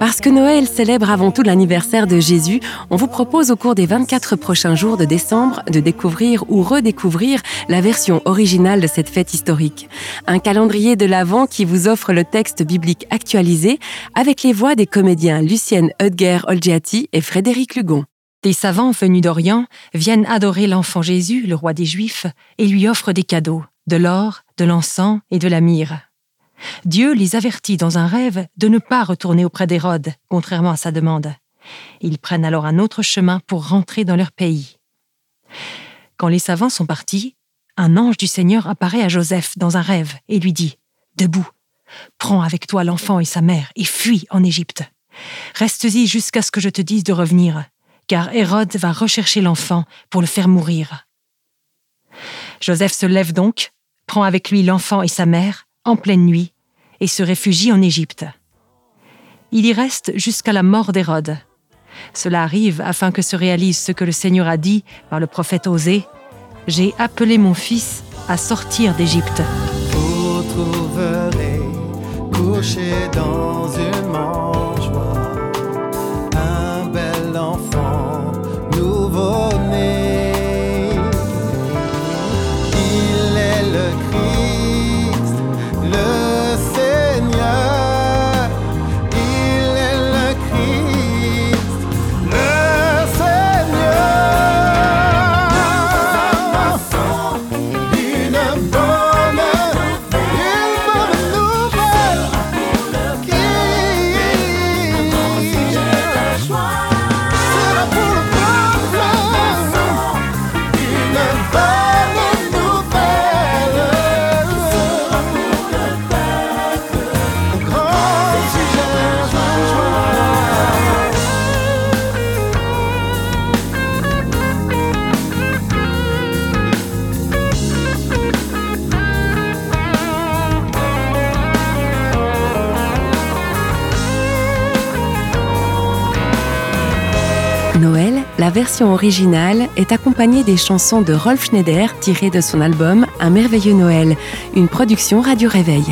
Puisque Noël célèbre avant tout l'anniversaire de Jésus, on vous propose au cours des 24 prochains jours de décembre de découvrir ou redécouvrir la version originale de cette fête historique. Un calendrier de l'Avent qui vous offre le texte biblique actualisé avec les voix des comédiens Lucienne Hudger-Olgiati et Frédéric Lugon. Des savants venus d'Orient viennent adorer l'enfant Jésus, le roi des Juifs, et lui offrent des cadeaux, de l'or, de l'encens et de la myrrhe. Dieu les avertit dans un rêve de ne pas retourner auprès d'Hérode, contrairement à sa demande. Ils prennent alors un autre chemin pour rentrer dans leur pays. Quand les savants sont partis, un ange du Seigneur apparaît à Joseph dans un rêve et lui dit Debout, prends avec toi l'enfant et sa mère et fuis en Égypte. Reste-y jusqu'à ce que je te dise de revenir, car Hérode va rechercher l'enfant pour le faire mourir. Joseph se lève donc, prend avec lui l'enfant et sa mère, en pleine nuit et se réfugie en Égypte. Il y reste jusqu'à la mort d'Hérode. Cela arrive afin que se réalise ce que le Seigneur a dit par le prophète Osée J'ai appelé mon fils à sortir d'Égypte. Vous trouverez couché dans une mangeoire Noël, la version originale, est accompagnée des chansons de Rolf Schneider tirées de son album Un merveilleux Noël, une production Radio Réveil.